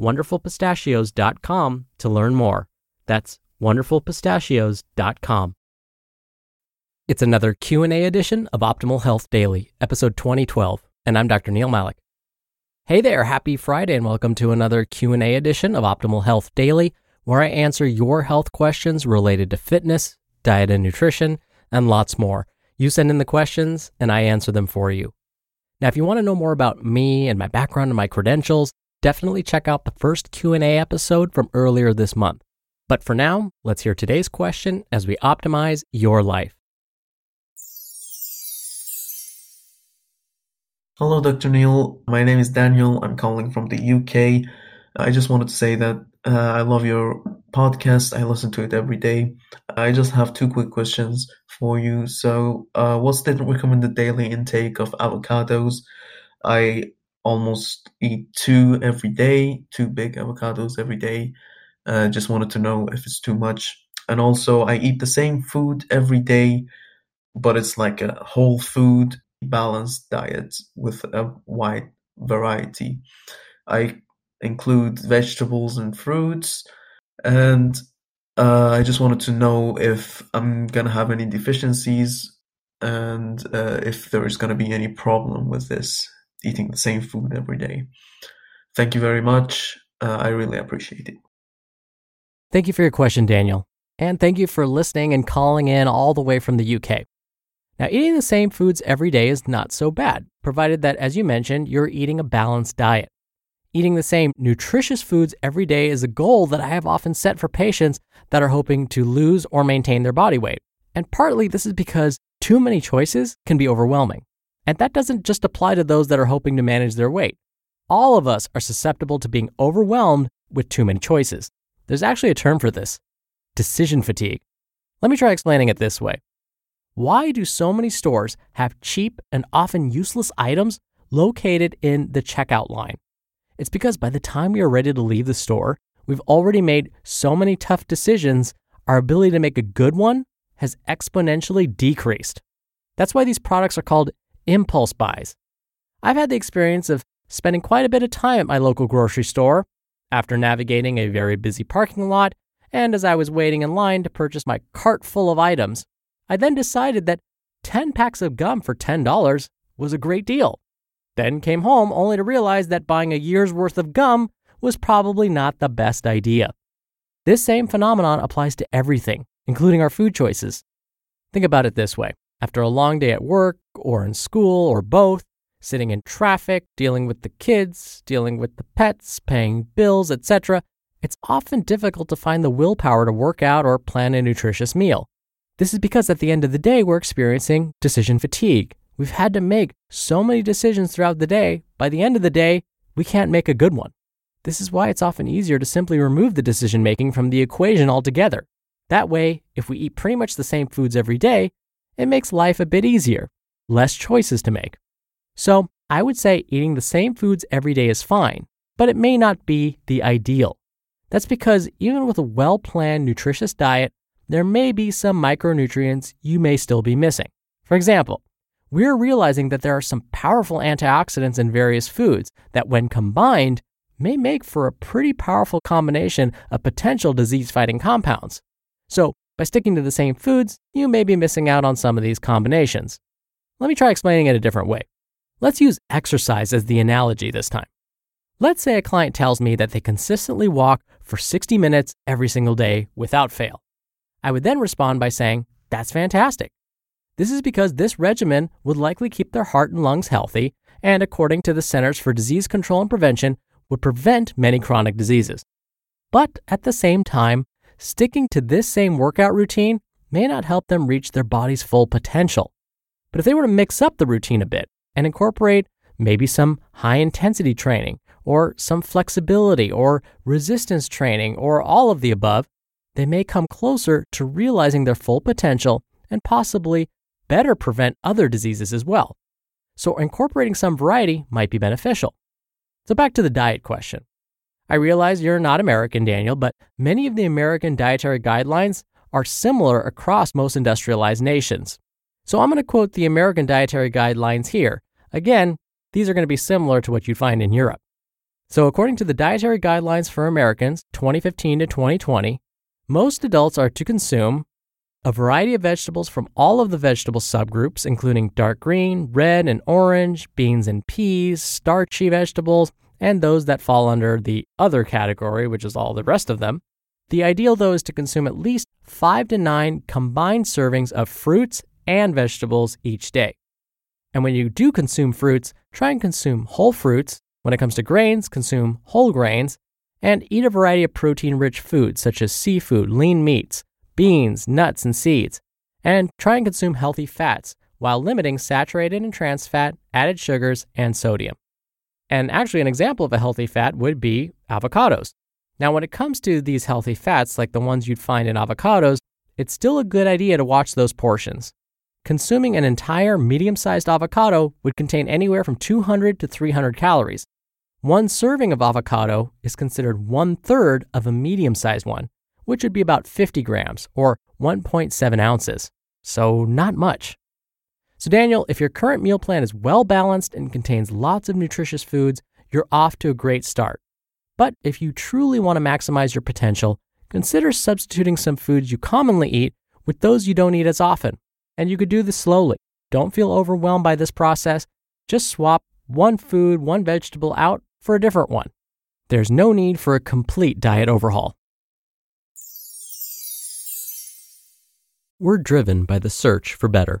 wonderfulpistachios.com to learn more. That's wonderfulpistachios.com. It's another Q&A edition of Optimal Health Daily, episode 2012, and I'm Dr. Neal Malik. Hey there, happy Friday and welcome to another Q&A edition of Optimal Health Daily, where I answer your health questions related to fitness, diet and nutrition, and lots more. You send in the questions and I answer them for you. Now, if you want to know more about me and my background and my credentials, definitely check out the first Q&A episode from earlier this month. But for now, let's hear today's question as we optimize your life. Hello, Dr. Neal. My name is Daniel. I'm calling from the UK. I just wanted to say that uh, I love your podcast. I listen to it every day. I just have two quick questions for you. So, uh, what's the recommended daily intake of avocados? I almost eat two every day, two big avocados every day. Uh, just wanted to know if it's too much. And also, I eat the same food every day, but it's like a whole food balanced diet with a wide variety. I include vegetables and fruits, and uh, I just wanted to know if I'm gonna have any deficiencies and uh, if there is gonna be any problem with this eating the same food every day. Thank you very much. Uh, I really appreciate it. Thank you for your question, Daniel. And thank you for listening and calling in all the way from the UK. Now, eating the same foods every day is not so bad, provided that, as you mentioned, you're eating a balanced diet. Eating the same nutritious foods every day is a goal that I have often set for patients that are hoping to lose or maintain their body weight. And partly this is because too many choices can be overwhelming. And that doesn't just apply to those that are hoping to manage their weight. All of us are susceptible to being overwhelmed with too many choices. There's actually a term for this decision fatigue. Let me try explaining it this way. Why do so many stores have cheap and often useless items located in the checkout line? It's because by the time we are ready to leave the store, we've already made so many tough decisions, our ability to make a good one has exponentially decreased. That's why these products are called impulse buys. I've had the experience of spending quite a bit of time at my local grocery store after navigating a very busy parking lot, and as I was waiting in line to purchase my cart full of items, I then decided that 10 packs of gum for $10 was a great deal. Then came home only to realize that buying a year's worth of gum was probably not the best idea. This same phenomenon applies to everything, including our food choices. Think about it this way after a long day at work or in school or both, sitting in traffic, dealing with the kids, dealing with the pets, paying bills, etc., it's often difficult to find the willpower to work out or plan a nutritious meal. This is because at the end of the day, we're experiencing decision fatigue. We've had to make so many decisions throughout the day, by the end of the day, we can't make a good one. This is why it's often easier to simply remove the decision making from the equation altogether. That way, if we eat pretty much the same foods every day, it makes life a bit easier, less choices to make. So, I would say eating the same foods every day is fine, but it may not be the ideal. That's because even with a well planned, nutritious diet, there may be some micronutrients you may still be missing. For example, we're realizing that there are some powerful antioxidants in various foods that, when combined, may make for a pretty powerful combination of potential disease fighting compounds. So, by sticking to the same foods, you may be missing out on some of these combinations. Let me try explaining it a different way. Let's use exercise as the analogy this time. Let's say a client tells me that they consistently walk for 60 minutes every single day without fail. I would then respond by saying, That's fantastic. This is because this regimen would likely keep their heart and lungs healthy, and according to the Centers for Disease Control and Prevention, would prevent many chronic diseases. But at the same time, sticking to this same workout routine may not help them reach their body's full potential. But if they were to mix up the routine a bit and incorporate maybe some high intensity training, or some flexibility, or resistance training, or all of the above, they may come closer to realizing their full potential and possibly better prevent other diseases as well. So, incorporating some variety might be beneficial. So, back to the diet question. I realize you're not American, Daniel, but many of the American dietary guidelines are similar across most industrialized nations. So, I'm going to quote the American dietary guidelines here. Again, these are going to be similar to what you'd find in Europe. So, according to the Dietary Guidelines for Americans 2015 to 2020, most adults are to consume a variety of vegetables from all of the vegetable subgroups, including dark green, red, and orange, beans and peas, starchy vegetables, and those that fall under the other category, which is all the rest of them. The ideal, though, is to consume at least five to nine combined servings of fruits and vegetables each day. And when you do consume fruits, try and consume whole fruits. When it comes to grains, consume whole grains and eat a variety of protein rich foods such as seafood, lean meats, beans, nuts, and seeds, and try and consume healthy fats while limiting saturated and trans fat, added sugars, and sodium. And actually, an example of a healthy fat would be avocados. Now, when it comes to these healthy fats, like the ones you'd find in avocados, it's still a good idea to watch those portions. Consuming an entire medium sized avocado would contain anywhere from 200 to 300 calories. One serving of avocado is considered one third of a medium sized one, which would be about 50 grams or 1.7 ounces. So, not much. So, Daniel, if your current meal plan is well balanced and contains lots of nutritious foods, you're off to a great start. But if you truly want to maximize your potential, consider substituting some foods you commonly eat with those you don't eat as often. And you could do this slowly. Don't feel overwhelmed by this process. Just swap one food, one vegetable out for a different one. There's no need for a complete diet overhaul. We're driven by the search for better.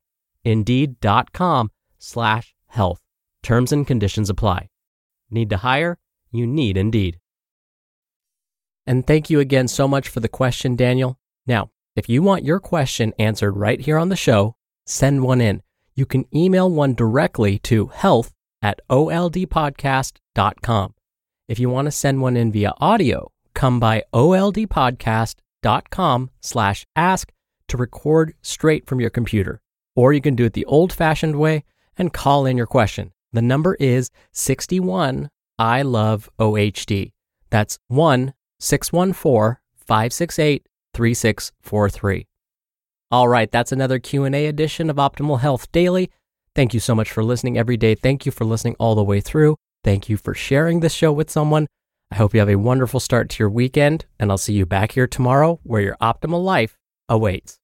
Indeed.com slash health. Terms and conditions apply. Need to hire? You need Indeed. And thank you again so much for the question, Daniel. Now, if you want your question answered right here on the show, send one in. You can email one directly to health at oldpodcast.com. If you want to send one in via audio, come by oldpodcast.com slash ask to record straight from your computer. Or you can do it the old fashioned way and call in your question. The number is 61 I love OHD. That's 1 614 568 3643. All right, that's another Q&A edition of Optimal Health Daily. Thank you so much for listening every day. Thank you for listening all the way through. Thank you for sharing this show with someone. I hope you have a wonderful start to your weekend, and I'll see you back here tomorrow where your optimal life awaits.